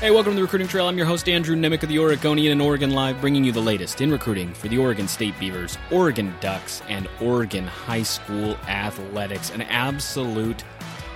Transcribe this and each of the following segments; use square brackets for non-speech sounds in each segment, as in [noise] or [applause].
Hey, welcome to the Recruiting Trail. I'm your host, Andrew Nemec of the Oregonian and Oregon Live, bringing you the latest in recruiting for the Oregon State Beavers, Oregon Ducks, and Oregon High School Athletics. An absolute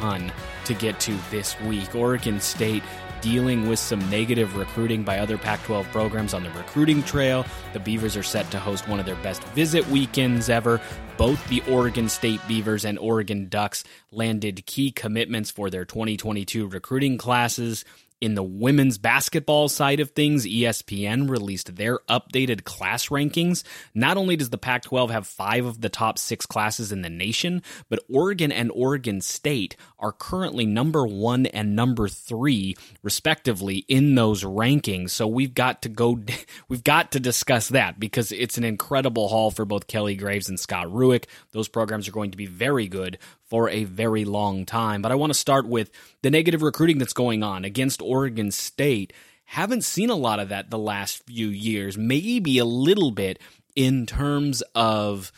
ton to get to this week. Oregon State dealing with some negative recruiting by other Pac 12 programs on the recruiting trail. The Beavers are set to host one of their best visit weekends ever. Both the Oregon State Beavers and Oregon Ducks landed key commitments for their 2022 recruiting classes. In the women's basketball side of things, ESPN released their updated class rankings. Not only does the Pac 12 have five of the top six classes in the nation, but Oregon and Oregon State are currently number one and number three, respectively, in those rankings. So we've got to go, [laughs] we've got to discuss that because it's an incredible haul for both Kelly Graves and Scott Rueck. Those programs are going to be very good for a very long time. But I want to start with the negative recruiting that's going on against Oregon State. Haven't seen a lot of that the last few years, maybe a little bit in terms of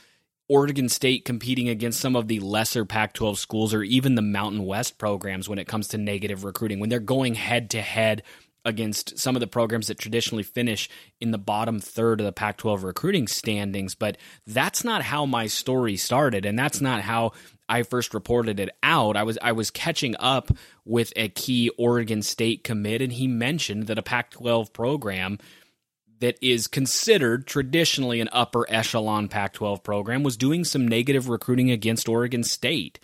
Oregon State competing against some of the lesser Pac 12 schools or even the Mountain West programs when it comes to negative recruiting, when they're going head to head against some of the programs that traditionally finish in the bottom third of the Pac 12 recruiting standings. But that's not how my story started, and that's not how I first reported it out. I was I was catching up with a key Oregon State commit, and he mentioned that a Pac 12 program that is considered traditionally an upper echelon Pac 12 program was doing some negative recruiting against Oregon State.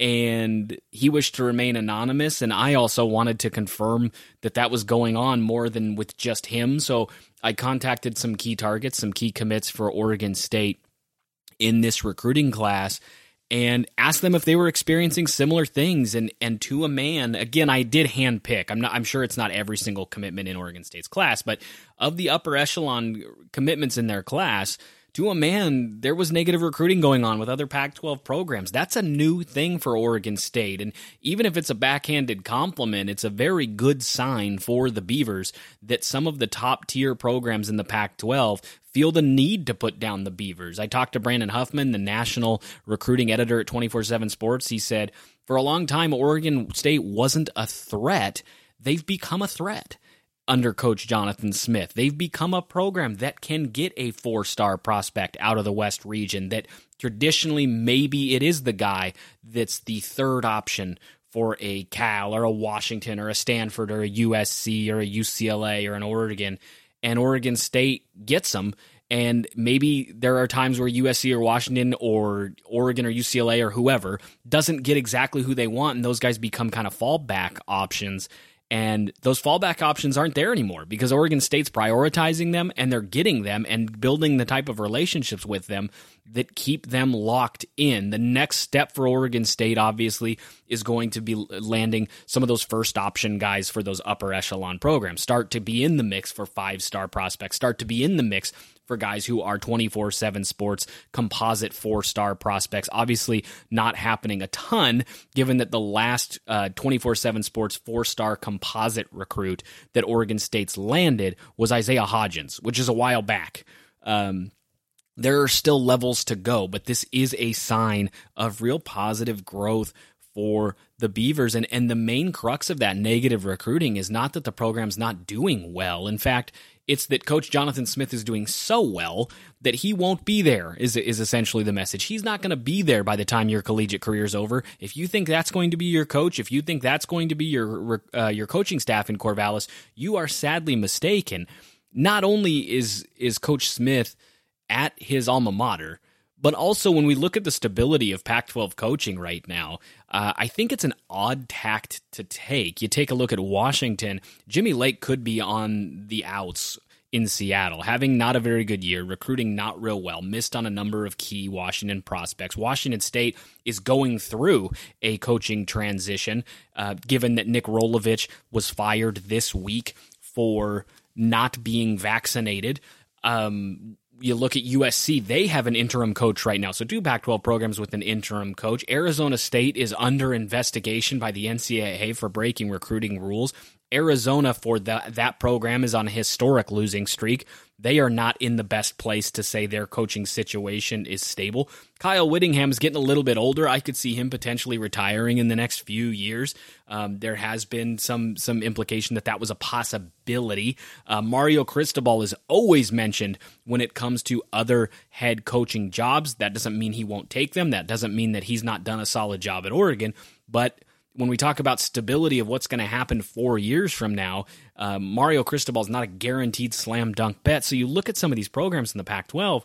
And he wished to remain anonymous and i also wanted to confirm that that was going on more than with just him. So i contacted some key targets some key commits for oregon state in this recruiting class and asked them if they were experiencing similar things. And and to a man again I did handpick. I'm not I'm sure it's not every single commitment in Oregon State's class but of the upper echelon commitments in their class to a man, there was negative recruiting going on with other Pac 12 programs. That's a new thing for Oregon State. And even if it's a backhanded compliment, it's a very good sign for the Beavers that some of the top tier programs in the Pac 12 feel the need to put down the Beavers. I talked to Brandon Huffman, the national recruiting editor at 24 7 Sports. He said, for a long time, Oregon State wasn't a threat. They've become a threat under coach Jonathan Smith. They've become a program that can get a four star prospect out of the West region that traditionally maybe it is the guy that's the third option for a Cal or a Washington or a Stanford or a USC or a UCLA or an Oregon. And Oregon State gets them. And maybe there are times where USC or Washington or Oregon or UCLA or whoever doesn't get exactly who they want, and those guys become kind of fallback options. And those fallback options aren't there anymore because Oregon State's prioritizing them and they're getting them and building the type of relationships with them that keep them locked in. The next step for Oregon State, obviously, is going to be landing some of those first option guys for those upper echelon programs. Start to be in the mix for five star prospects, start to be in the mix for guys who are 24 7 sports composite four star prospects. Obviously, not happening a ton, given that the last uh, 24 uh, 7 sports four star composite recruit that Oregon State's landed was Isaiah Hodgins, which is a while back. Um, there are still levels to go, but this is a sign of real positive growth for the Beavers. And, and the main crux of that negative recruiting is not that the program's not doing well. In fact, it's that Coach Jonathan Smith is doing so well that he won't be there, is, is essentially the message. He's not going to be there by the time your collegiate career is over. If you think that's going to be your coach, if you think that's going to be your, uh, your coaching staff in Corvallis, you are sadly mistaken. Not only is, is Coach Smith at his alma mater, but also, when we look at the stability of Pac 12 coaching right now, uh, I think it's an odd tact to take. You take a look at Washington, Jimmy Lake could be on the outs in Seattle, having not a very good year, recruiting not real well, missed on a number of key Washington prospects. Washington State is going through a coaching transition, uh, given that Nick Rolovich was fired this week for not being vaccinated. Um, you look at USC, they have an interim coach right now. So, two Pac 12 programs with an interim coach. Arizona State is under investigation by the NCAA for breaking recruiting rules. Arizona, for that, that program, is on a historic losing streak. They are not in the best place to say their coaching situation is stable. Kyle Whittingham is getting a little bit older. I could see him potentially retiring in the next few years. Um, there has been some some implication that that was a possibility. Uh, Mario Cristobal is always mentioned when it comes to other head coaching jobs. That doesn't mean he won't take them. That doesn't mean that he's not done a solid job at Oregon. But when we talk about stability of what's going to happen four years from now, uh, Mario Cristobal is not a guaranteed slam dunk bet. So you look at some of these programs in the Pac 12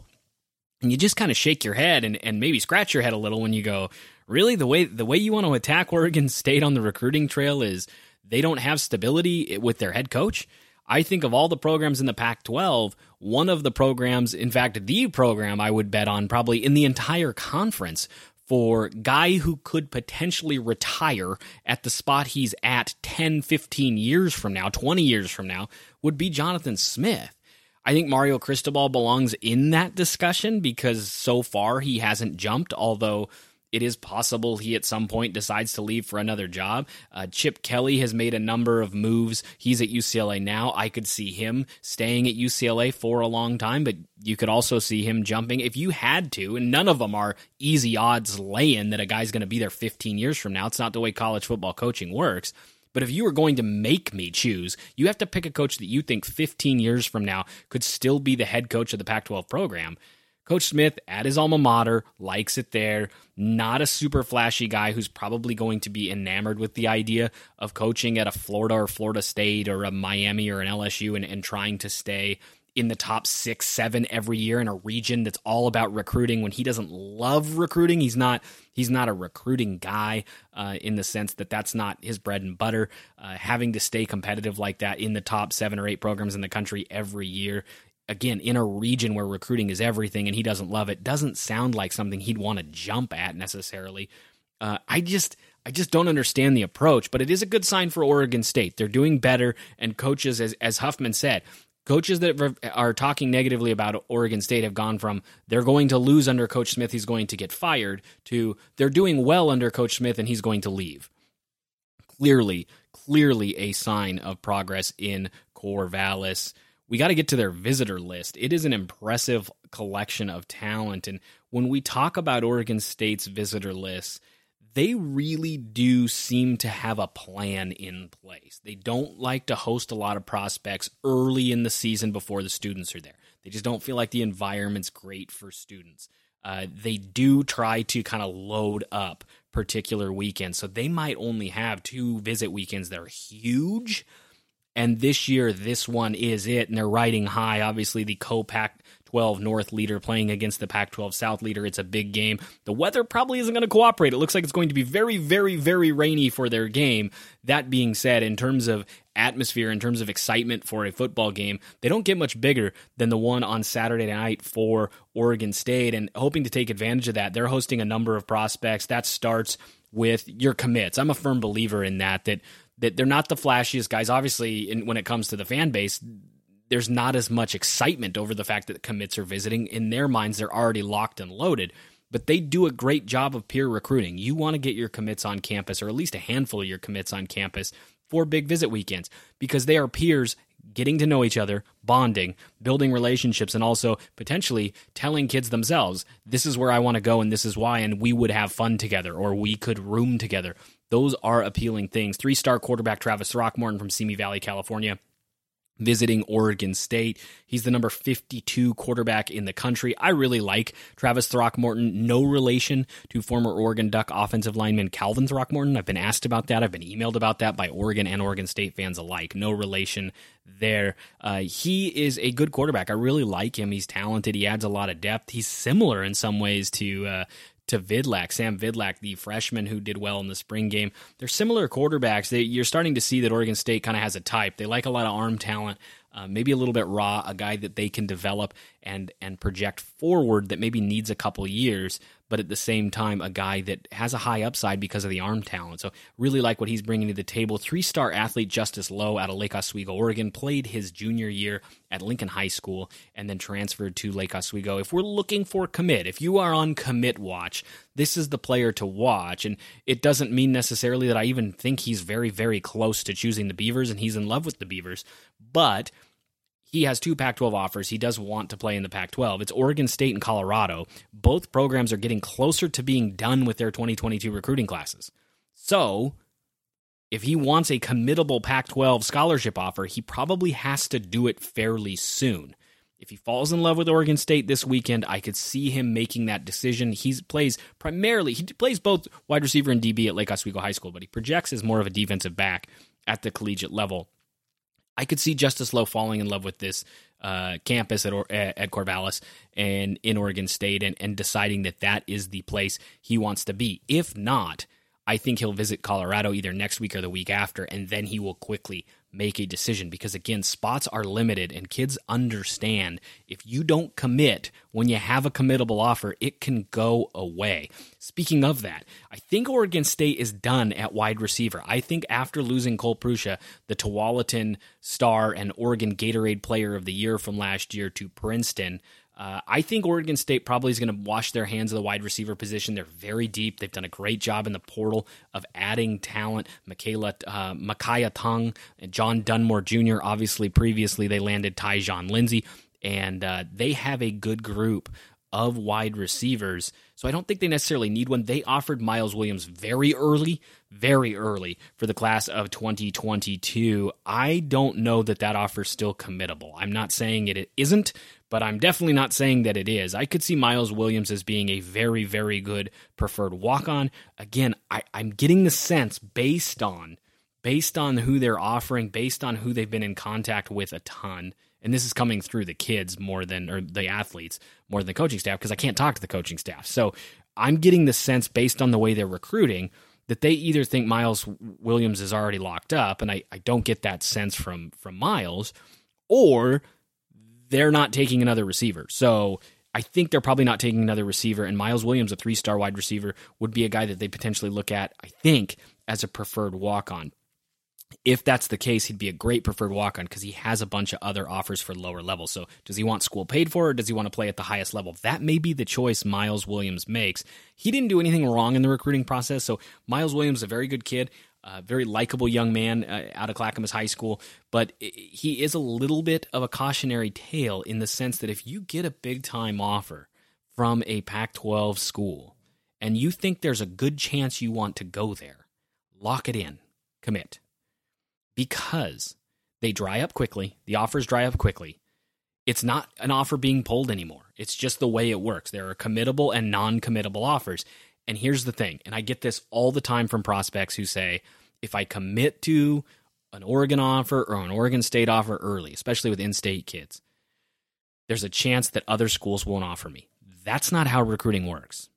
and you just kind of shake your head and, and maybe scratch your head a little when you go, really? The way, the way you want to attack [laughs] Oregon State on the recruiting trail is they don't have stability with their head coach? I think of all the programs in the Pac 12, one of the programs, in fact, the program I would bet on probably in the entire conference for guy who could potentially retire at the spot he's at 10, 15 years from now, 20 years from now, would be Jonathan Smith. I think Mario Cristobal belongs in that discussion because so far he hasn't jumped, although it is possible he at some point decides to leave for another job. Uh, Chip Kelly has made a number of moves. He's at UCLA now. I could see him staying at UCLA for a long time, but you could also see him jumping if you had to. And none of them are easy odds lay in that a guy's going to be there 15 years from now. It's not the way college football coaching works. But if you were going to make me choose, you have to pick a coach that you think 15 years from now could still be the head coach of the Pac 12 program. Coach Smith at his alma mater likes it there. Not a super flashy guy who's probably going to be enamored with the idea of coaching at a Florida or Florida State or a Miami or an LSU and, and trying to stay in the top six, seven every year in a region that's all about recruiting. When he doesn't love recruiting, he's not he's not a recruiting guy uh, in the sense that that's not his bread and butter. Uh, having to stay competitive like that in the top seven or eight programs in the country every year again in a region where recruiting is everything and he doesn't love it doesn't sound like something he'd want to jump at necessarily. Uh, i just i just don't understand the approach but it is a good sign for oregon state. They're doing better and coaches as, as huffman said coaches that are talking negatively about oregon state have gone from they're going to lose under coach smith he's going to get fired to they're doing well under coach smith and he's going to leave. Clearly clearly a sign of progress in corvallis we got to get to their visitor list. It is an impressive collection of talent. And when we talk about Oregon State's visitor list, they really do seem to have a plan in place. They don't like to host a lot of prospects early in the season before the students are there. They just don't feel like the environment's great for students. Uh, they do try to kind of load up particular weekends. So they might only have two visit weekends that are huge and this year, this one is it. And they're riding high. Obviously, the co Pac 12 North leader playing against the Pac 12 South leader. It's a big game. The weather probably isn't going to cooperate. It looks like it's going to be very, very, very rainy for their game. That being said, in terms of atmosphere, in terms of excitement for a football game, they don't get much bigger than the one on Saturday night for Oregon State. And hoping to take advantage of that, they're hosting a number of prospects. That starts with your commits. I'm a firm believer in that, that that they're not the flashiest guys. Obviously, in, when it comes to the fan base, there's not as much excitement over the fact that commits are visiting. In their minds, they're already locked and loaded. But they do a great job of peer recruiting. You want to get your commits on campus, or at least a handful of your commits on campus for big visit weekends, because they are peers getting to know each other, bonding, building relationships, and also potentially telling kids themselves, this is where I want to go and this is why, and we would have fun together, or we could room together. Those are appealing things. Three star quarterback Travis Throckmorton from Simi Valley, California visiting Oregon State. He's the number 52 quarterback in the country. I really like Travis Throckmorton. No relation to former Oregon Duck offensive lineman Calvin Throckmorton. I've been asked about that. I've been emailed about that by Oregon and Oregon State fans alike. No relation there. Uh, he is a good quarterback. I really like him. He's talented. He adds a lot of depth. He's similar in some ways to uh, to Vidlak, Sam Vidlak, the freshman who did well in the spring game. They're similar quarterbacks. They, you're starting to see that Oregon State kind of has a type. They like a lot of arm talent, uh, maybe a little bit raw, a guy that they can develop and and project forward that maybe needs a couple years, but at the same time, a guy that has a high upside because of the arm talent. So, really like what he's bringing to the table. Three star athlete Justice Lowe out of Lake Oswego, Oregon, played his junior year at Lincoln High School and then transferred to Lake Oswego. If we're looking for commit, if you are on commit watch, this is the player to watch. And it doesn't mean necessarily that I even think he's very, very close to choosing the Beavers and he's in love with the Beavers, but he has two Pac 12 offers. He does want to play in the Pac 12. It's Oregon State and Colorado. Both programs are getting closer to being done with their 2022 recruiting classes. So, if he wants a committable Pac 12 scholarship offer, he probably has to do it fairly soon. If he falls in love with Oregon State this weekend, I could see him making that decision. He plays primarily, he plays both wide receiver and DB at Lake Oswego High School, but he projects as more of a defensive back at the collegiate level. I could see Justice Lowe falling in love with this uh, campus at, at Corvallis and in Oregon State and, and deciding that that is the place he wants to be. If not, I think he'll visit Colorado either next week or the week after, and then he will quickly make a decision because again spots are limited and kids understand if you don't commit when you have a committable offer it can go away. Speaking of that i think oregon state is done at wide receiver. I think after losing cole prusha the tualatin star and oregon gatorade player of the year from last year to princeton uh, I think Oregon State probably is going to wash their hands of the wide receiver position. They're very deep. They've done a great job in the portal of adding talent. Michaela, uh, Makiya Tongue, and John Dunmore Jr. Obviously, previously they landed Tyjon Lindsey, and uh, they have a good group of wide receivers. So I don't think they necessarily need one. They offered Miles Williams very early, very early for the class of 2022. I don't know that that offer is still committable. I'm not saying it isn't, but I'm definitely not saying that it is. I could see Miles Williams as being a very, very good preferred walk on. Again, I, I'm getting the sense based on based on who they're offering, based on who they've been in contact with a ton and this is coming through the kids more than or the athletes more than the coaching staff because I can't talk to the coaching staff. So I'm getting the sense based on the way they're recruiting that they either think Miles Williams is already locked up, and I, I don't get that sense from from Miles, or they're not taking another receiver. So I think they're probably not taking another receiver, and Miles Williams, a three star wide receiver, would be a guy that they potentially look at, I think, as a preferred walk on if that's the case, he'd be a great preferred walk on because he has a bunch of other offers for lower levels. So, does he want school paid for, or does he want to play at the highest level? That may be the choice Miles Williams makes. He didn't do anything wrong in the recruiting process. So, Miles Williams is a very good kid, a very likable young man uh, out of Clackamas High School, but he is a little bit of a cautionary tale in the sense that if you get a big time offer from a Pac 12 school and you think there's a good chance you want to go there, lock it in, commit because they dry up quickly. The offers dry up quickly. It's not an offer being pulled anymore. It's just the way it works. There are committable and non committable offers. And here's the thing, and I get this all the time from prospects who say, if I commit to an Oregon offer or an Oregon State offer early, especially with in state kids, there's a chance that other schools won't offer me. That's not how recruiting works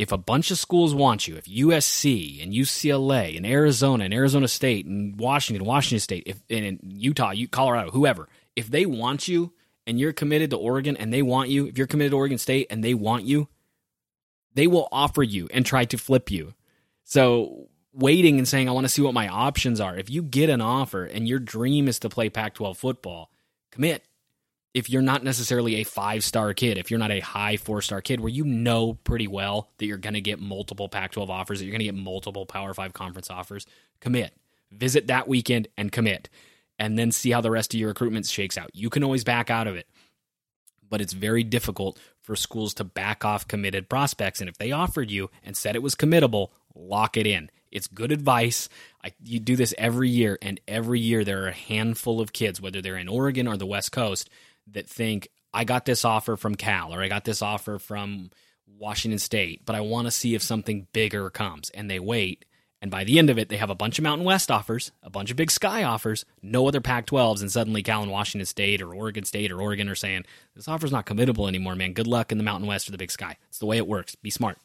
if a bunch of schools want you, if USC and UCLA and Arizona and Arizona State and Washington, Washington State, if and Utah, Colorado, whoever, if they want you and you're committed to Oregon and they want you, if you're committed to Oregon State and they want you, they will offer you and try to flip you. So waiting and saying, I want to see what my options are. If you get an offer and your dream is to play Pac 12 football, commit if you're not necessarily a five star kid, if you're not a high four star kid, where you know pretty well that you're going to get multiple Pac 12 offers, that you're going to get multiple Power Five conference offers, commit. Visit that weekend and commit, and then see how the rest of your recruitment shakes out. You can always back out of it, but it's very difficult for schools to back off committed prospects. And if they offered you and said it was committable, lock it in. It's good advice. I, you do this every year, and every year there are a handful of kids, whether they're in Oregon or the West Coast, that think I got this offer from Cal or I got this offer from Washington State, but I want to see if something bigger comes. And they wait. And by the end of it, they have a bunch of Mountain West offers, a bunch of Big Sky offers, no other Pac 12s. And suddenly Cal and Washington State or Oregon State or Oregon are saying, this offer's not committable anymore, man. Good luck in the Mountain West or the Big Sky. It's the way it works. Be smart.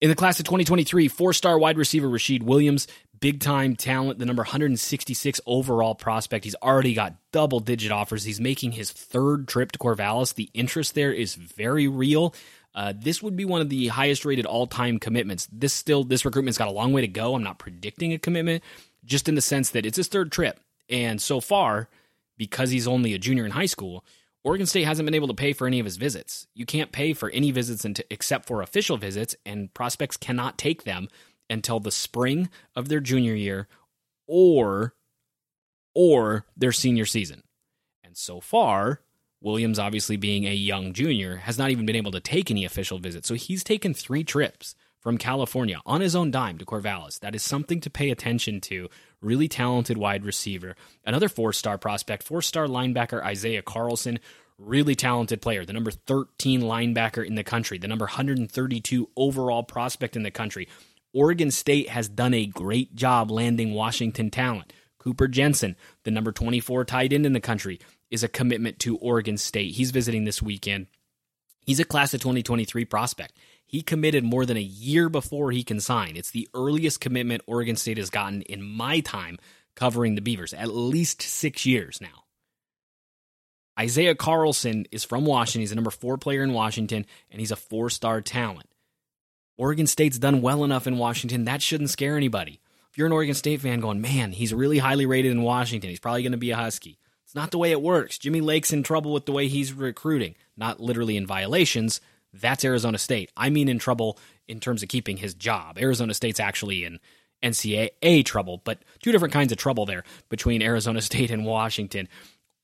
In the class of 2023, four star wide receiver Rashid Williams big time talent, the number 166 overall prospect. He's already got double digit offers. He's making his third trip to Corvallis. The interest there is very real. Uh, this would be one of the highest rated all time commitments. This still, this recruitment's got a long way to go. I'm not predicting a commitment, just in the sense that it's his third trip. And so far, because he's only a junior in high school, Oregon State hasn't been able to pay for any of his visits. You can't pay for any visits into, except for official visits, and prospects cannot take them until the spring of their junior year or or their senior season. And so far, Williams, obviously being a young junior, has not even been able to take any official visits. So he's taken three trips from California on his own dime to Corvallis. That is something to pay attention to. Really talented wide receiver. Another four star prospect, four star linebacker Isaiah Carlson. Really talented player, the number 13 linebacker in the country, the number 132 overall prospect in the country. Oregon State has done a great job landing Washington talent. Cooper Jensen, the number 24 tight end in the country, is a commitment to Oregon State. He's visiting this weekend. He's a class of 2023 prospect. He committed more than a year before he can sign. It's the earliest commitment Oregon State has gotten in my time covering the Beavers, at least six years now. Isaiah Carlson is from Washington. He's the number four player in Washington, and he's a four star talent. Oregon State's done well enough in Washington. That shouldn't scare anybody. If you're an Oregon State fan going, man, he's really highly rated in Washington, he's probably going to be a Husky. It's not the way it works. Jimmy Lake's in trouble with the way he's recruiting, not literally in violations. That's Arizona State. I mean, in trouble in terms of keeping his job. Arizona State's actually in NCAA trouble, but two different kinds of trouble there between Arizona [laughs] State and Washington.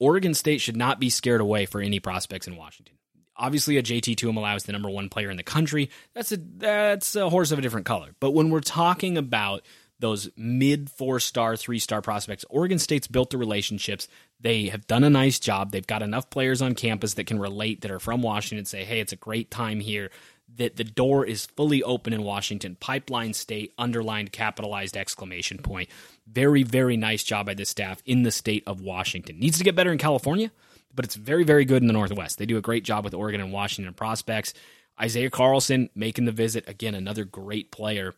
Oregon State should not be scared away for any prospects in Washington. Obviously, a JT Tuimoloau is the number one player in the country. That's a that's a horse of a different color. But when we're talking about those mid four star, three star prospects. Oregon State's built the relationships. They have done a nice job. They've got enough players on campus that can relate, that are from Washington, say, hey, it's a great time here. That the door is fully open in Washington. Pipeline State, underlined, capitalized exclamation point. Very, very nice job by this staff in the state of Washington. Needs to get better in California, but it's very, very good in the Northwest. They do a great job with Oregon and Washington prospects. Isaiah Carlson making the visit. Again, another great player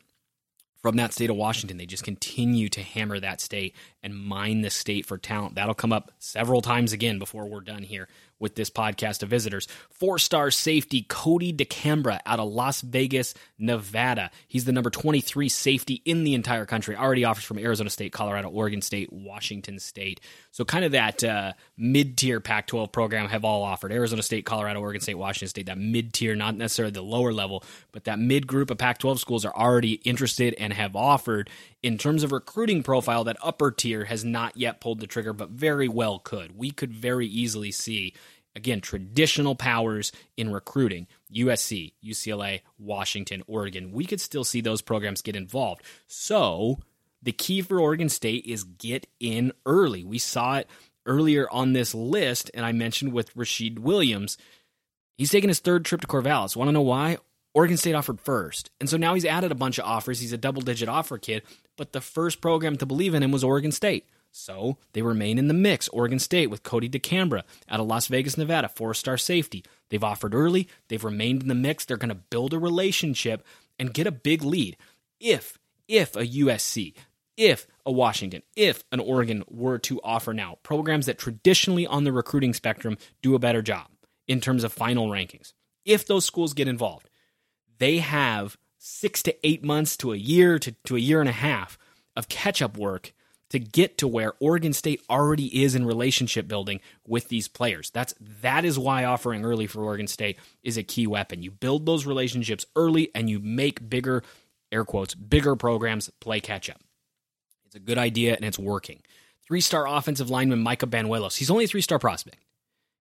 from that state of Washington. They just continue to hammer that state and mine the state for talent. That'll come up several times again before we're done here with this podcast of visitors. Four star safety Cody DeCambra out of Las Vegas, Nevada. He's the number 23 safety in the entire country. Already offers from Arizona State, Colorado, Oregon State, Washington State. So, kind of that uh, mid tier Pac 12 program have all offered Arizona State, Colorado, Oregon State, Washington State. That mid tier, not necessarily the lower level, but that mid group of Pac 12 schools are already interested and have offered. In terms of recruiting profile, that upper tier has not yet pulled the trigger, but very well could. We could very easily see again, traditional powers in recruiting USC, UCLA, Washington, Oregon. We could still see those programs get involved. So the key for Oregon State is get in early. We saw it earlier on this list, and I mentioned with Rashid Williams. He's taking his third trip to Corvallis. Want to know why? Oregon State offered first. And so now he's added a bunch of offers. He's a double digit offer kid, but the first program to believe in him was Oregon State. So they remain in the mix. Oregon State with Cody DeCambra out of Las Vegas, Nevada, four star safety. They've offered early, they've remained in the mix. They're going to build a relationship and get a big lead. If, if a USC, if a Washington, if an Oregon were to offer now programs that traditionally on the recruiting spectrum do a better job in terms of final rankings, if those schools get involved, they have six to eight months to a year to, to a year and a half of catch up work to get to where Oregon State already is in relationship building with these players. That's that is why offering early for Oregon State is a key weapon. You build those relationships early and you make bigger air quotes bigger programs play catch up. It's a good idea and it's working. Three-star offensive lineman Micah Banuelos. He's only a three-star prospect.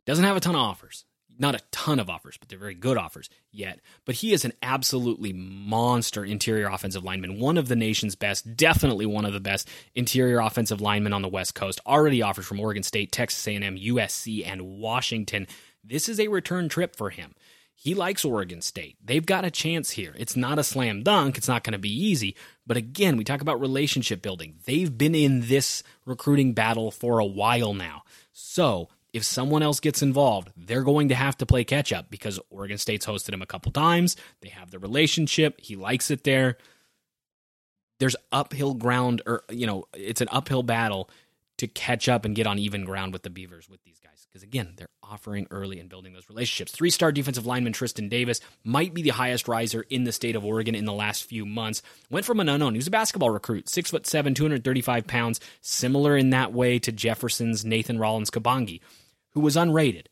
Doesn't have a ton of offers not a ton of offers, but they're very good offers yet. But he is an absolutely monster interior offensive lineman, one of the nation's best, definitely one of the best interior offensive linemen on the West Coast. Already offers from Oregon State, Texas A&M, USC, and Washington. This is a return trip for him. He likes Oregon State. They've got a chance here. It's not a slam dunk. It's not going to be easy. But again, we talk about relationship building. They've been in this recruiting battle for a while now. So if someone else gets involved, they're going to have to play catch up because Oregon State's hosted him a couple times. They have the relationship. He likes it there. There's uphill ground, or, you know, it's an uphill battle to catch up and get on even ground with the Beavers with these guys. Because again, they're offering early and building those relationships. Three star defensive lineman Tristan Davis might be the highest riser in the state of Oregon in the last few months. Went from an unknown. He was a basketball recruit, six foot seven, 235 pounds, similar in that way to Jefferson's Nathan Rollins Kabangi who was unrated.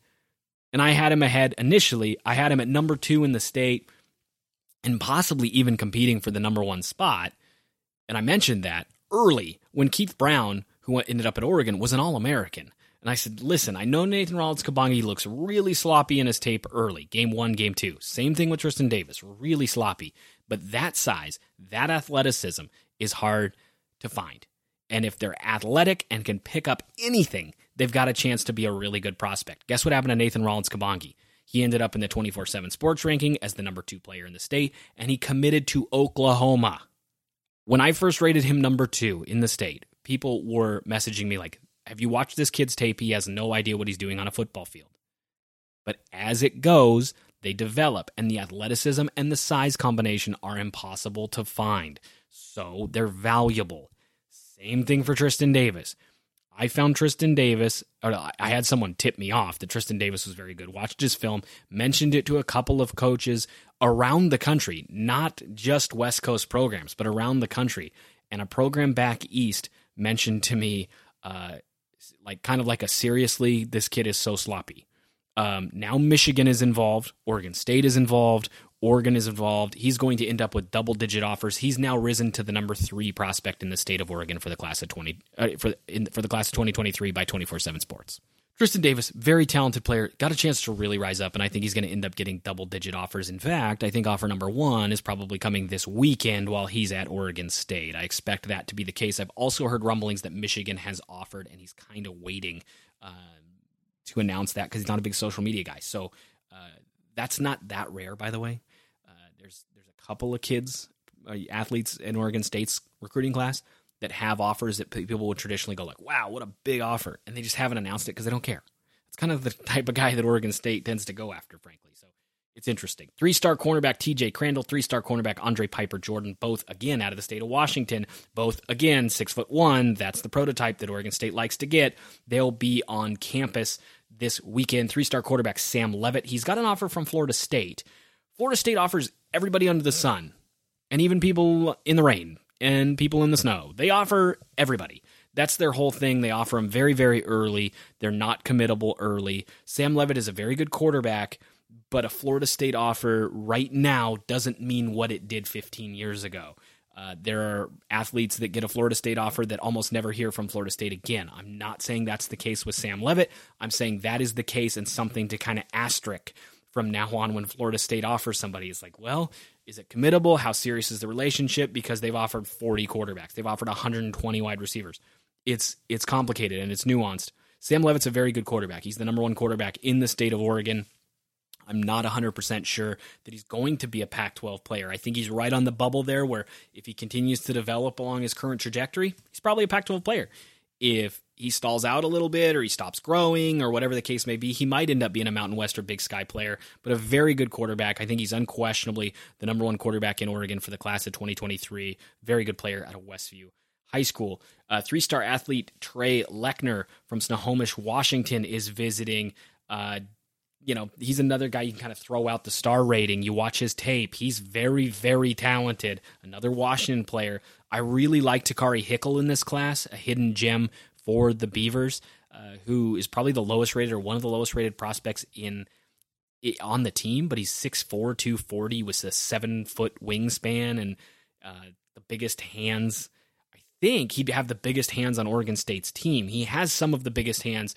And I had him ahead initially. I had him at number two in the state and possibly even competing for the number one spot. And I mentioned that early when Keith Brown, who ended up at Oregon, was an All American. And I said, listen, I know Nathan Ralls-Kibonge looks really sloppy in his tape early, game one, game two. Same thing with Tristan Davis, really sloppy. But that size, that athleticism is hard to find. And if they're athletic and can pick up anything, they've got a chance to be a really good prospect. Guess what happened to Nathan Ralls-Kibonge? He ended up in the 24 7 sports ranking as the number two player in the state, and he committed to Oklahoma. When I first rated him number two in the state, people were messaging me like, have you watched this kid's tape? He has no idea what he's doing on a football field. But as it goes, they develop, and the athleticism and the size combination are impossible to find. So they're valuable. Same thing for Tristan Davis. I found Tristan Davis, I had someone tip me off that Tristan Davis was very good. Watched his film, mentioned it to a couple of coaches around the country, not just West Coast programs, but around the country. And a program back east mentioned to me, uh, like kind of like a seriously, this kid is so sloppy. Um, now Michigan is involved, Oregon State is involved, Oregon is involved. He's going to end up with double digit offers. He's now risen to the number three prospect in the state of Oregon for the class of twenty uh, for in, for the class of twenty twenty three by twenty four seven Sports. Tristan Davis, very talented player, got a chance to really rise up, and I think he's going to end up getting double digit offers. In fact, I think offer number one is probably coming this weekend while he's at Oregon State. I expect that to be the case. I've also heard rumblings that Michigan has offered, and he's kind of waiting uh, to announce that because he's not a big social media guy. So uh, that's not that rare, by the way. There's there's a couple of kids, uh, athletes in Oregon State's recruiting class that have offers that people would traditionally go like, "Wow, what a big offer," and they just haven't announced it because they don't care. It's kind of the [laughs] type of guy that Oregon State tends to go after, frankly. So it's interesting. Three star cornerback TJ Crandall, three star cornerback Andre Piper Jordan, both again out of the state of Washington, both again six foot one. That's the prototype that Oregon State likes to get. They'll be on campus this weekend. Three star quarterback Sam Leavitt, He's got an offer from Florida State. Florida State offers everybody under the sun, and even people in the rain and people in the snow. They offer everybody. That's their whole thing. They offer them very, very early. They're not committable early. Sam Leavitt is a very good quarterback, but a Florida State offer right now doesn't mean what it did 15 years ago. Uh, there are athletes that get a Florida State offer that almost never hear from Florida State again. I'm not saying that's the case with Sam Leavitt. I'm saying that is the case and something to kind of asterisk from now on when Florida State offers somebody. It's like, well, is it committable? How serious is the relationship? Because they've offered 40 quarterbacks, they've offered 120 wide receivers. It's it's complicated and it's nuanced. Sam Leavitt's a very good quarterback. He's the number one quarterback in the state of Oregon. I'm not 100% sure that he's going to be a Pac 12 player. I think he's right on the bubble there, where if he continues to develop along his current trajectory, he's probably a Pac 12 player. If he stalls out a little bit or he stops growing or whatever the case may be, he might end up being a Mountain West or Big Sky player, but a very good quarterback. I think he's unquestionably the number one quarterback in Oregon for the class of 2023. Very good player out of Westview High School. Uh, Three star athlete Trey Lechner from Snohomish, Washington is visiting. Uh, you know, he's another guy you can kind of throw out the star rating. You watch his tape. He's very, very talented. Another Washington player. I really like Takari Hickle in this class, a hidden gem for the Beavers, uh, who is probably the lowest rated or one of the lowest rated prospects in on the team, but he's 6'4", 240 with a seven foot wingspan and uh, the biggest hands. I think he'd have the biggest hands on Oregon State's team. He has some of the biggest hands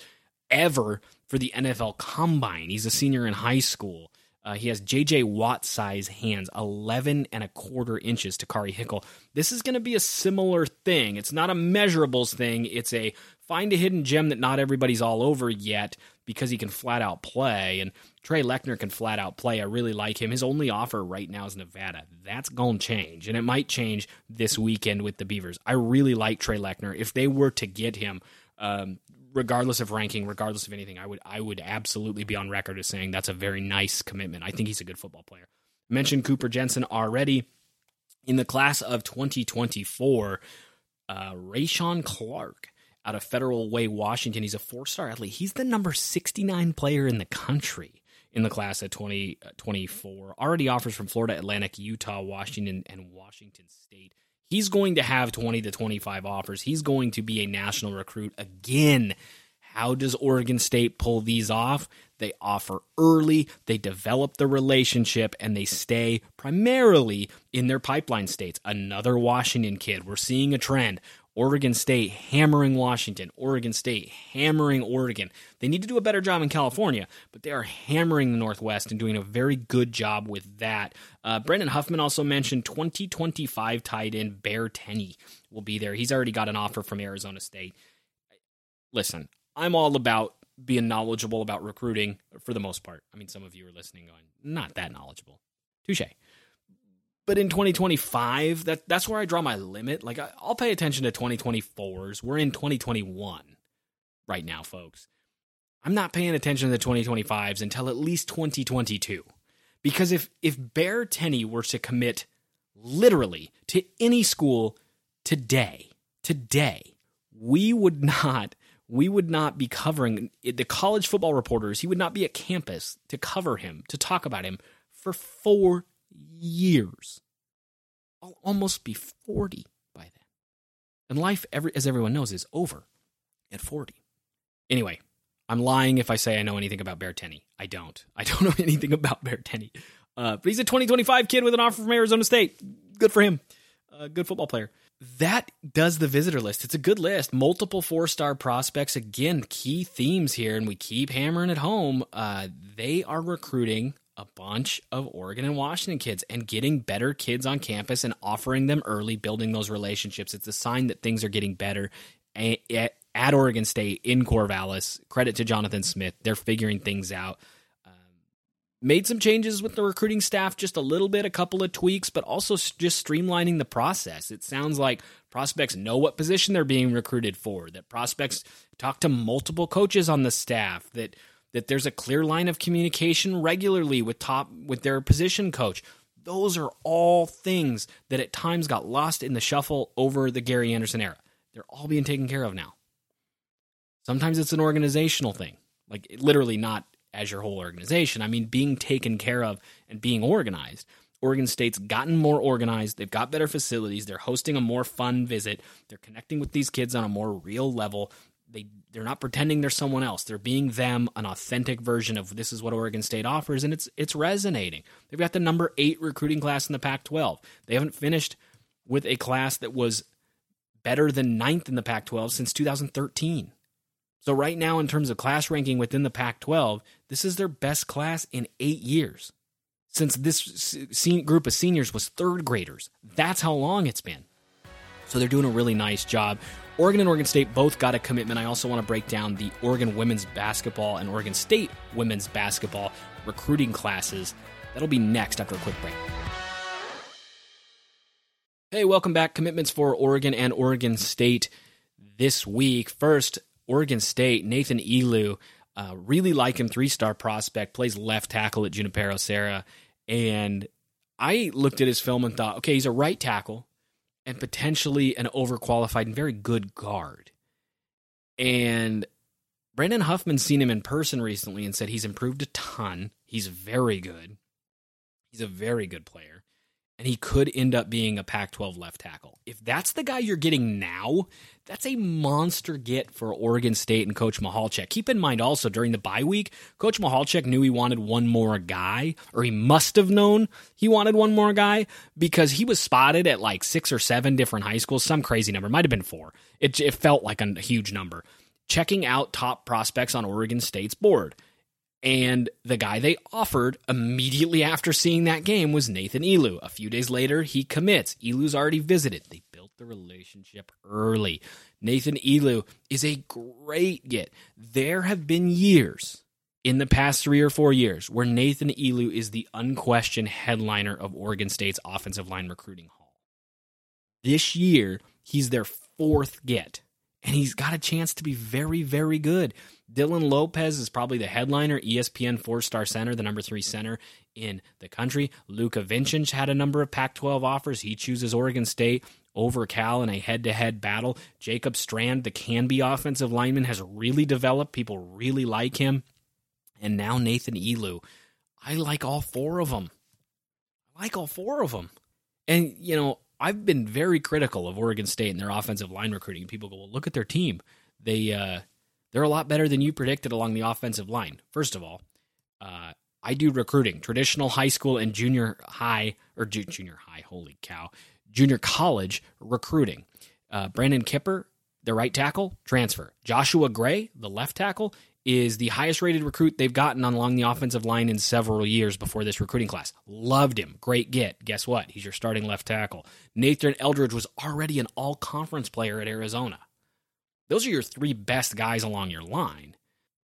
ever for the NFL Combine. He's a senior in high school. Uh, he has JJ Watt size hands, 11 and a quarter inches to Takari Hickle. This is going to be a similar thing. It's not a measurables thing. It's a find a hidden gem that not everybody's all over yet because he can flat out play. And Trey Lechner can flat out play. I really like him. His only offer right now is Nevada. That's going to change. And it might change this weekend with the Beavers. I really like Trey Lechner. If they were to get him, um, regardless of ranking, regardless of anything, I would I would absolutely be on record as saying that's a very nice commitment. I think he's a good football player. I mentioned Cooper Jensen already. In the class of 2024, uh, Rayshon Clark out of Federal Way, Washington. He's a four star athlete. He's the number 69 player in the country in the class of 2024. Already offers from Florida Atlantic, Utah, Washington, and Washington State. He's going to have 20 to 25 offers. He's going to be a national recruit again. How does Oregon State pull these off? They offer early, they develop the relationship, and they stay primarily in their pipeline states. Another Washington kid. We're seeing a trend. Oregon State hammering Washington, Oregon State hammering Oregon. They need to do a better job in California, but they are hammering the Northwest and doing a very good job with that. Uh, Brandon Huffman also mentioned 2025 tight end Bear Tenney will be there. He's already got an offer from Arizona State. Listen, I'm all about being knowledgeable about recruiting for the most part. I mean, some of you are listening going, not that knowledgeable. Touche. But in 2025, that that's where I draw my limit. Like I, I'll pay attention to 2024s. We're in 2021 right now, folks. I'm not paying attention to the 2025s until at least 2022. Because if if Bear Tenney were to commit literally to any school today, today, we would not we would not be covering the college football reporters. He would not be at campus to cover him, to talk about him for 4 years. I'll almost be 40 by then. And life, every, as everyone knows, is over at 40. Anyway, I'm lying if I say I know anything about Bear Tenney. I don't. I don't know [laughs] anything about Bear Tenney. Uh, but he's a 2025 kid with an offer from Arizona State. Good for him. Uh, good football player. That does the visitor list. It's a good list. Multiple four star prospects. Again, key themes here, and we keep hammering it home. Uh, they are recruiting a bunch of Oregon and Washington kids and getting better kids on campus and offering them early, building those relationships. It's a sign that things are getting better at Oregon State in Corvallis. Credit to Jonathan Smith. They're figuring things out. Um, made some changes with the recruiting staff, just a little bit, a couple of tweaks, but also just streamlining the process. It sounds like prospects know what position they're being recruited for, that prospects talk to multiple coaches on the staff, that that there's a clear line of communication regularly with top with their position coach. Those are all things that at times got lost in the shuffle over the Gary Anderson era. They're all being taken care of now. Sometimes it's an organizational thing, like literally not as your whole organization. I mean, being taken care of and being organized. Oregon State's gotten more organized. They've got better facilities. They're hosting a more fun visit. They're connecting with these kids on a more real level they they're not pretending they're someone else. They're being them, an authentic version of this is what Oregon State offers, and it's it's resonating. They've got the number eight recruiting class in the Pac-12. They haven't finished with a class that was better than ninth in the Pac-12 since 2013. So right now, in terms of class ranking within the Pac-12, this is their best class in eight years. Since this group of seniors was third graders, that's how long it's been. So they're doing a really nice job. Oregon and Oregon State both got a commitment. I also want to break down the Oregon women's basketball and Oregon State women's basketball recruiting classes. That'll be next after a quick break. Hey, welcome back. Commitments for Oregon and Oregon State this week. First, Oregon State, Nathan Elu. Uh, really like him, three star prospect, plays left tackle at Junipero Serra. And I looked at his film and thought, okay, he's a right tackle and potentially an overqualified and very good guard. And Brandon Huffman's seen him in person recently and said he's improved a ton. He's very good. He's a very good player and he could end up being a Pac 12 left tackle. If that's the guy you're getting now, that's a monster get for Oregon State and Coach Michalczik. Keep in mind also during the bye week, Coach Michalczik knew he wanted one more guy, or he must have known he wanted one more guy because he was spotted at like six or seven different high schools, some crazy number, might have been four. It, it felt like a huge number. Checking out top prospects on Oregon State's board. And the guy they offered immediately after seeing that game was Nathan Elu. A few days later, he commits. Elu's already visited. They the relationship early. Nathan Elu is a great get. There have been years in the past three or four years where Nathan Elu is the unquestioned headliner of Oregon State's offensive line recruiting hall. This year, he's their fourth get, and he's got a chance to be very, very good. Dylan Lopez is probably the headliner, ESPN four star center, the number three center in the country. Luca Vincent had a number of Pac 12 offers. He chooses Oregon State over Cal in a head to head battle. Jacob Strand, the Canby offensive lineman, has really developed. People really like him. And now Nathan Elu. I like all four of them. I like all four of them. And, you know, I've been very critical of Oregon State and their offensive line recruiting. People go, well, look at their team. They, uh, they're a lot better than you predicted along the offensive line. First of all, uh, I do recruiting, traditional high school and junior high, or ju- junior high, holy cow, junior college recruiting. Uh, Brandon Kipper, the right tackle, transfer. Joshua Gray, the left tackle, is the highest rated recruit they've gotten along the offensive line in several years before this recruiting class. Loved him. Great get. Guess what? He's your starting left tackle. Nathan Eldridge was already an all conference player at Arizona. Those are your three best guys along your line.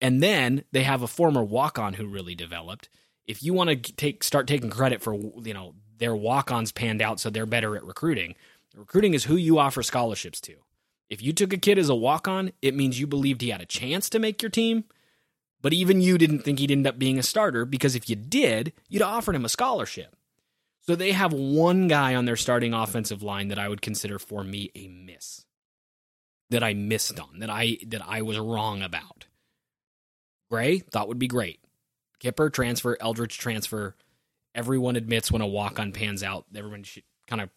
And then they have a former walk on who really developed. If you want to take start taking credit for you know their walk ons panned out so they're better at recruiting, recruiting is who you offer scholarships to. If you took a kid as a walk on, it means you believed he had a chance to make your team, but even you didn't think he'd end up being a starter because if you did, you'd offered him a scholarship. So they have one guy on their starting offensive line that I would consider for me a miss. That I missed on, that I that I was wrong about. Gray thought would be great. Kipper transfer, Eldridge transfer. Everyone admits when a walk on pans out, everyone kind of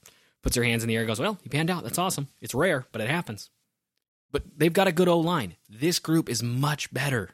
puts their hands in the air and goes, Well, he panned out. That's awesome. It's rare, but it happens. But they've got a good O line. This group is much better,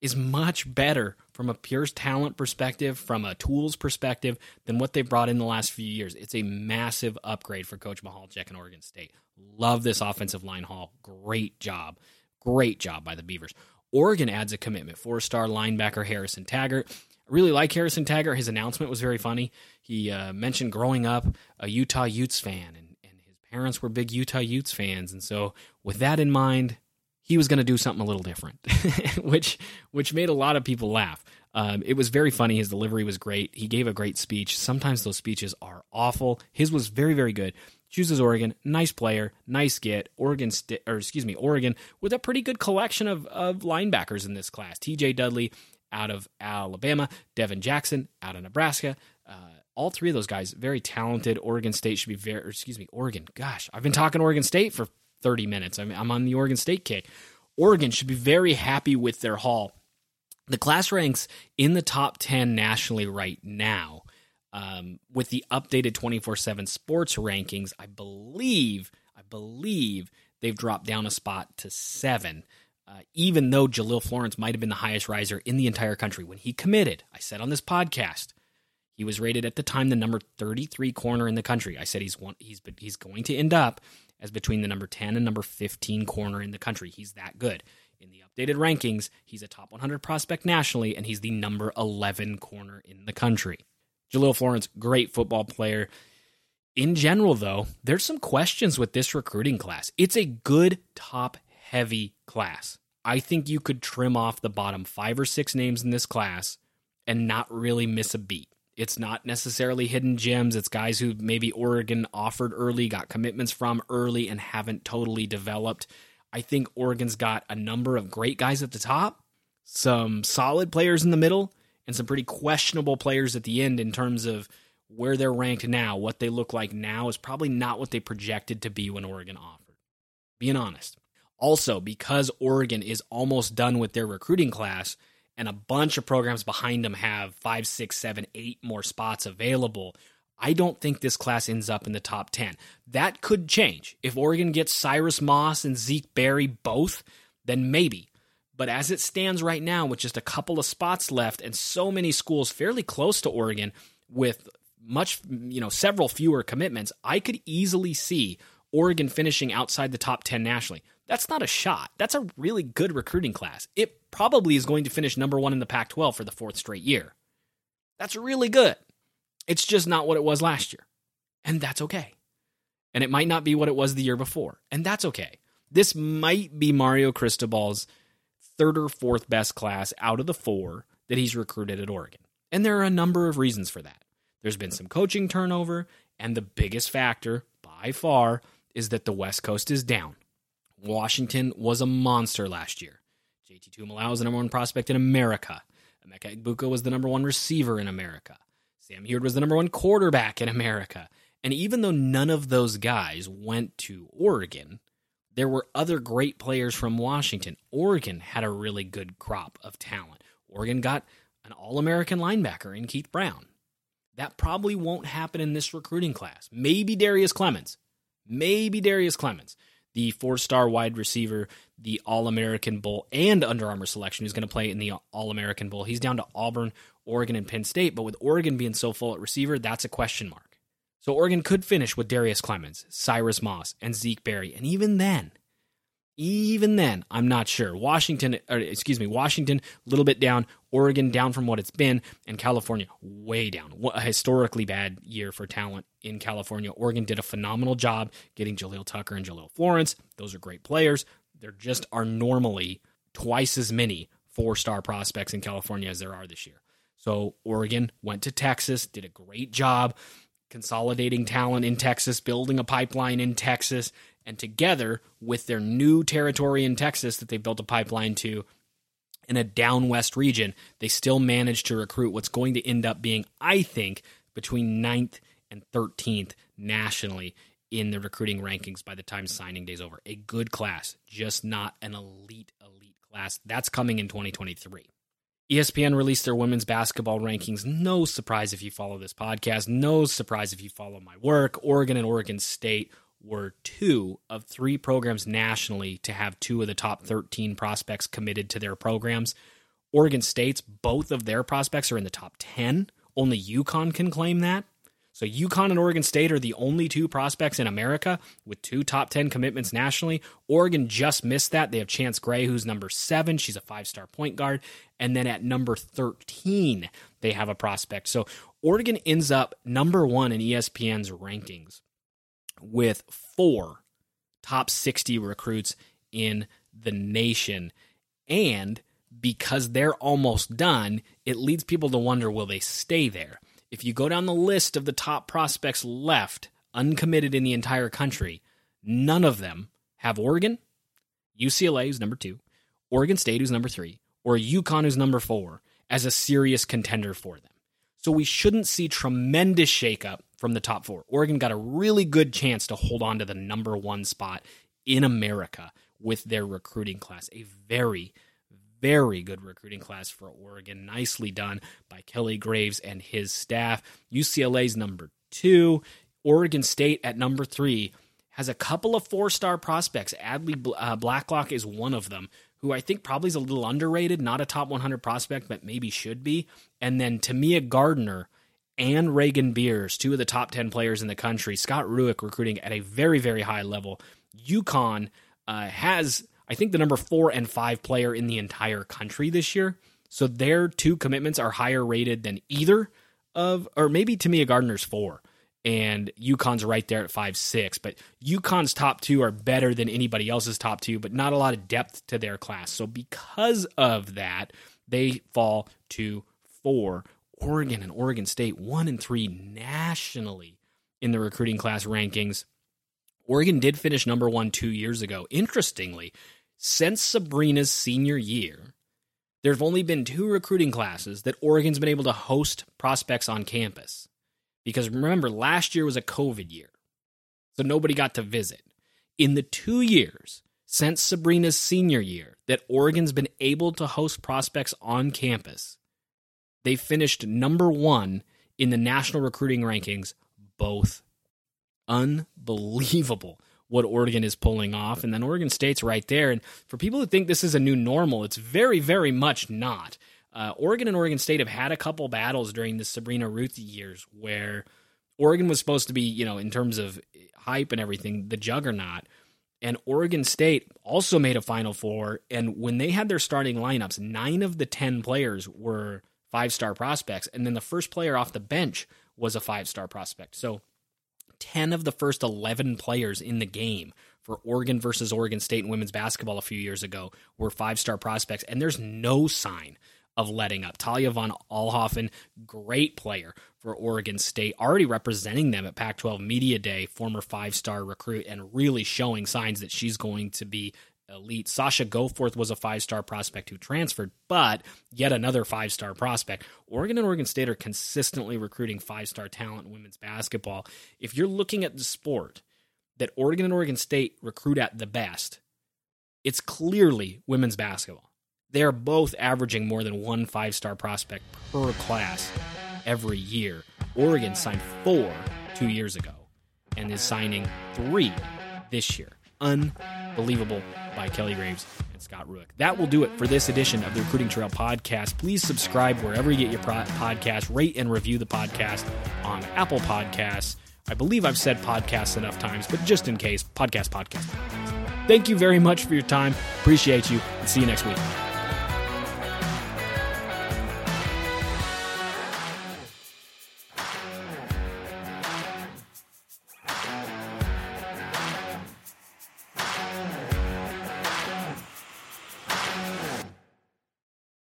is much better from a pure talent perspective, from a tools perspective, than what they brought in the last few years. It's a massive upgrade for Coach Michalczik and Oregon State. Love this offensive line haul. Great job. Great job by the Beavers. Oregon adds a commitment. Four star linebacker Harrison Taggart really like Harrison Taggart. His announcement was very funny. He uh, mentioned growing up a Utah Utes fan, and, and his parents were big Utah Utes fans. And so, with that in mind, he was going to do something a little different, [laughs] which which made a lot of people laugh. Um, it was very funny. His delivery was great. He gave a great speech. Sometimes those speeches are awful. His was very very good. Chooses Oregon, nice player, nice get. Oregon, st- or excuse me, Oregon with a pretty good collection of, of linebackers in this class. T.J. Dudley, out of Alabama, Devin Jackson out of Nebraska. Uh, all three of those guys, very talented. Oregon State should be very, excuse me, Oregon. Gosh, I've been talking Oregon State for 30 minutes. I'm, I'm on the Oregon State kick. Oregon should be very happy with their haul. The class ranks in the top 10 nationally right now. Um, with the updated 24 7 sports rankings, I believe, I believe they've dropped down a spot to seven. Uh, even though Jahlil Florence might have been the highest riser in the entire country when he committed, I said on this podcast, he was rated at the time the number 33 corner in the country. I said he's one, he's he's going to end up as between the number 10 and number 15 corner in the country. He's that good. In the updated rankings, he's a top 100 prospect nationally, and he's the number 11 corner in the country. Jahlil Florence, great football player. In general, though, there's some questions with this recruiting class. It's a good top heavy class. I think you could trim off the bottom five or six names in this class and not really miss a beat. It's not necessarily hidden gems. It's guys who maybe Oregon offered early, got commitments from early, and haven't totally developed. I think Oregon's got a number of great guys at the top, some solid players in the middle, and some pretty questionable players at the end in terms of where they're ranked now. What they look like now is probably not what they projected to be when Oregon offered. Being honest. Also, because Oregon is almost done with their recruiting class and a bunch of programs behind them have five, six, seven, eight more spots available, I don't think this class ends up in the top 10. That could change. If Oregon gets Cyrus Moss and Zeke Berry both, then maybe. But as it stands right now, with just a couple of spots left and so many schools fairly close to Oregon with much, you know, several fewer commitments, I could easily see Oregon finishing outside the top 10 nationally. That's not a shot. That's a really good recruiting class. It probably is going to finish number one in the Pac 12 for the fourth straight year. That's really good. It's just not what it was last year. And that's okay. And it might not be what it was the year before. And that's okay. This might be Mario Cristobal's third or fourth best class out of the four that he's recruited at Oregon. And there are a number of reasons for that. There's been some coaching turnover, and the biggest factor, by far, is that the West Coast is down. Washington was a monster last year. JT Tuimoloau was the number one prospect in America. Emeka Egbuka was the number one receiver in America. Sam Huard was the number one quarterback in America. And even though none of those guys went to Oregon, there were other great players from Washington. Oregon had a really good crop of talent. Oregon got an All American linebacker in Keith Brown. That probably won't happen in this recruiting class. Maybe Darius Clemons. Maybe Darius Clemons the four star wide receiver, the All American Bowl, and Under Armour selection who's going to play in the All American Bowl. He's down to Auburn, Oregon, and Penn State. But with Oregon being so full at receiver, that's a question mark. So Oregon could finish with Darius Clemons, Cyrus Moss, and Zeke Berry. And even then, even then, I'm not sure. Washington, or excuse me, Washington, a little bit down. Oregon down from what it's been, and California way down. A historically bad year for talent in California. Oregon did a phenomenal job getting Jahlil Tucker and Jahlil Florence. Those are great players. There just are normally twice as many four star prospects in California as there are this year. So Oregon went to Texas, did a great job consolidating talent in Texas, building a pipeline in Texas, and together with their new territory in Texas that they built a pipeline to in a down west region, they still managed to recruit what's going to end up being, I think, between 9th and 13th nationally in the recruiting rankings by the time signing day's over. A good class, just not an elite, elite class. That's coming in 2023. ESPN released their women's basketball rankings. No surprise if you follow this podcast. No surprise if you follow my work. Oregon and Oregon State were two of three programs nationally to have two of the top 13 prospects committed to their programs. Oregon State's both of their prospects are in the top 10. Only UConn can claim that. So UConn and Oregon State are the only two prospects in America with two top 10 commitments nationally. Oregon just missed that. They have Chance Gray, who's number seven. She's a five star point guard. And then at number 13, they have a prospect. So Oregon ends up number one in ESPN's rankings with four top 60 recruits in the nation. And because they're almost done, it leads people to wonder will they stay there? if you go down the list of the top prospects left, uncommitted in the entire country, none of them have Oregon, UCLA, who's number two, Oregon State, who's number three, or UConn, who's number four, as a serious contender for them. So we shouldn't see tremendous shakeup from the top four. Oregon got a really good chance to hold on to the number one spot in America with their recruiting class. A very, very good recruiting class for Oregon. Nicely done by Kelly Graves and his staff. UCLA's number two. Oregon State at number three has a couple of four star prospects. Adlee uh, Blacklock is one of them, who I think probably is a little underrated, not a top 100 prospect, but maybe should be. And then Timea Gardiner and Reagan Beers, two of the top 10 players in the country. Scott Rueck recruiting at a very, very high level. UConn uh, has I think the number four and five player in the entire country this year. So their two commitments are higher rated than either of, or maybe Timea Gardiner's four, and UConn's right there at five six. But UConn's top two are better than anybody else's top two, but not a lot of depth to their class. So because of that, they fall to four. Oregon and Oregon State one and three nationally in the recruiting class rankings. Oregon did finish number one two years ago. Interestingly, since Sabrina's senior year, there have only been two recruiting classes that Oregon's been able to host prospects on campus. Because remember, last year was a COVID year, so nobody got to visit. In the two years since Sabrina's senior year that Oregon's been able to host prospects on campus, they finished number one in the national recruiting rankings both. Unbelievable what Oregon is pulling off. And then Oregon State's right there. And for people who think this is a new normal, it's very, very much not. Uh, Oregon and Oregon State have had a couple battles during the Sabrina Ruthy years where Oregon was supposed to be, you know, in terms of hype and everything, the juggernaut. And Oregon State also made a Final Four. And when they had their starting lineups, nine of the 10 players were five star prospects. And then the first player off the bench was a five star prospect. So 10 of the first 11 players in the game for Oregon versus Oregon State in women's basketball a few years ago were five star prospects, and there's no sign of letting up. Talia von Oelhoffen, great player for Oregon State, already representing them at Pac 12 Media Day, former five star recruit, and really showing signs that she's going to be elite. Sasha Goforth was a five star prospect who transferred, but yet another five star prospect. Oregon and Oregon State are consistently recruiting five star talent in women's basketball. If you're looking at the sport that Oregon and Oregon State recruit at the best, it's clearly women's basketball. They are both averaging more than one five star prospect per class every year. Oregon signed four two years ago and is signing three this year. Unbelievable by Kelly Graves and Scott Rueck. That will do it for this edition of the Recruiting Trail podcast. Please subscribe wherever you get your podcast, rate and review the podcast on Apple Podcasts, I believe I've said podcasts enough times, but just in case, podcast, podcast. Thank you very much for your time. Appreciate you, and see you next week.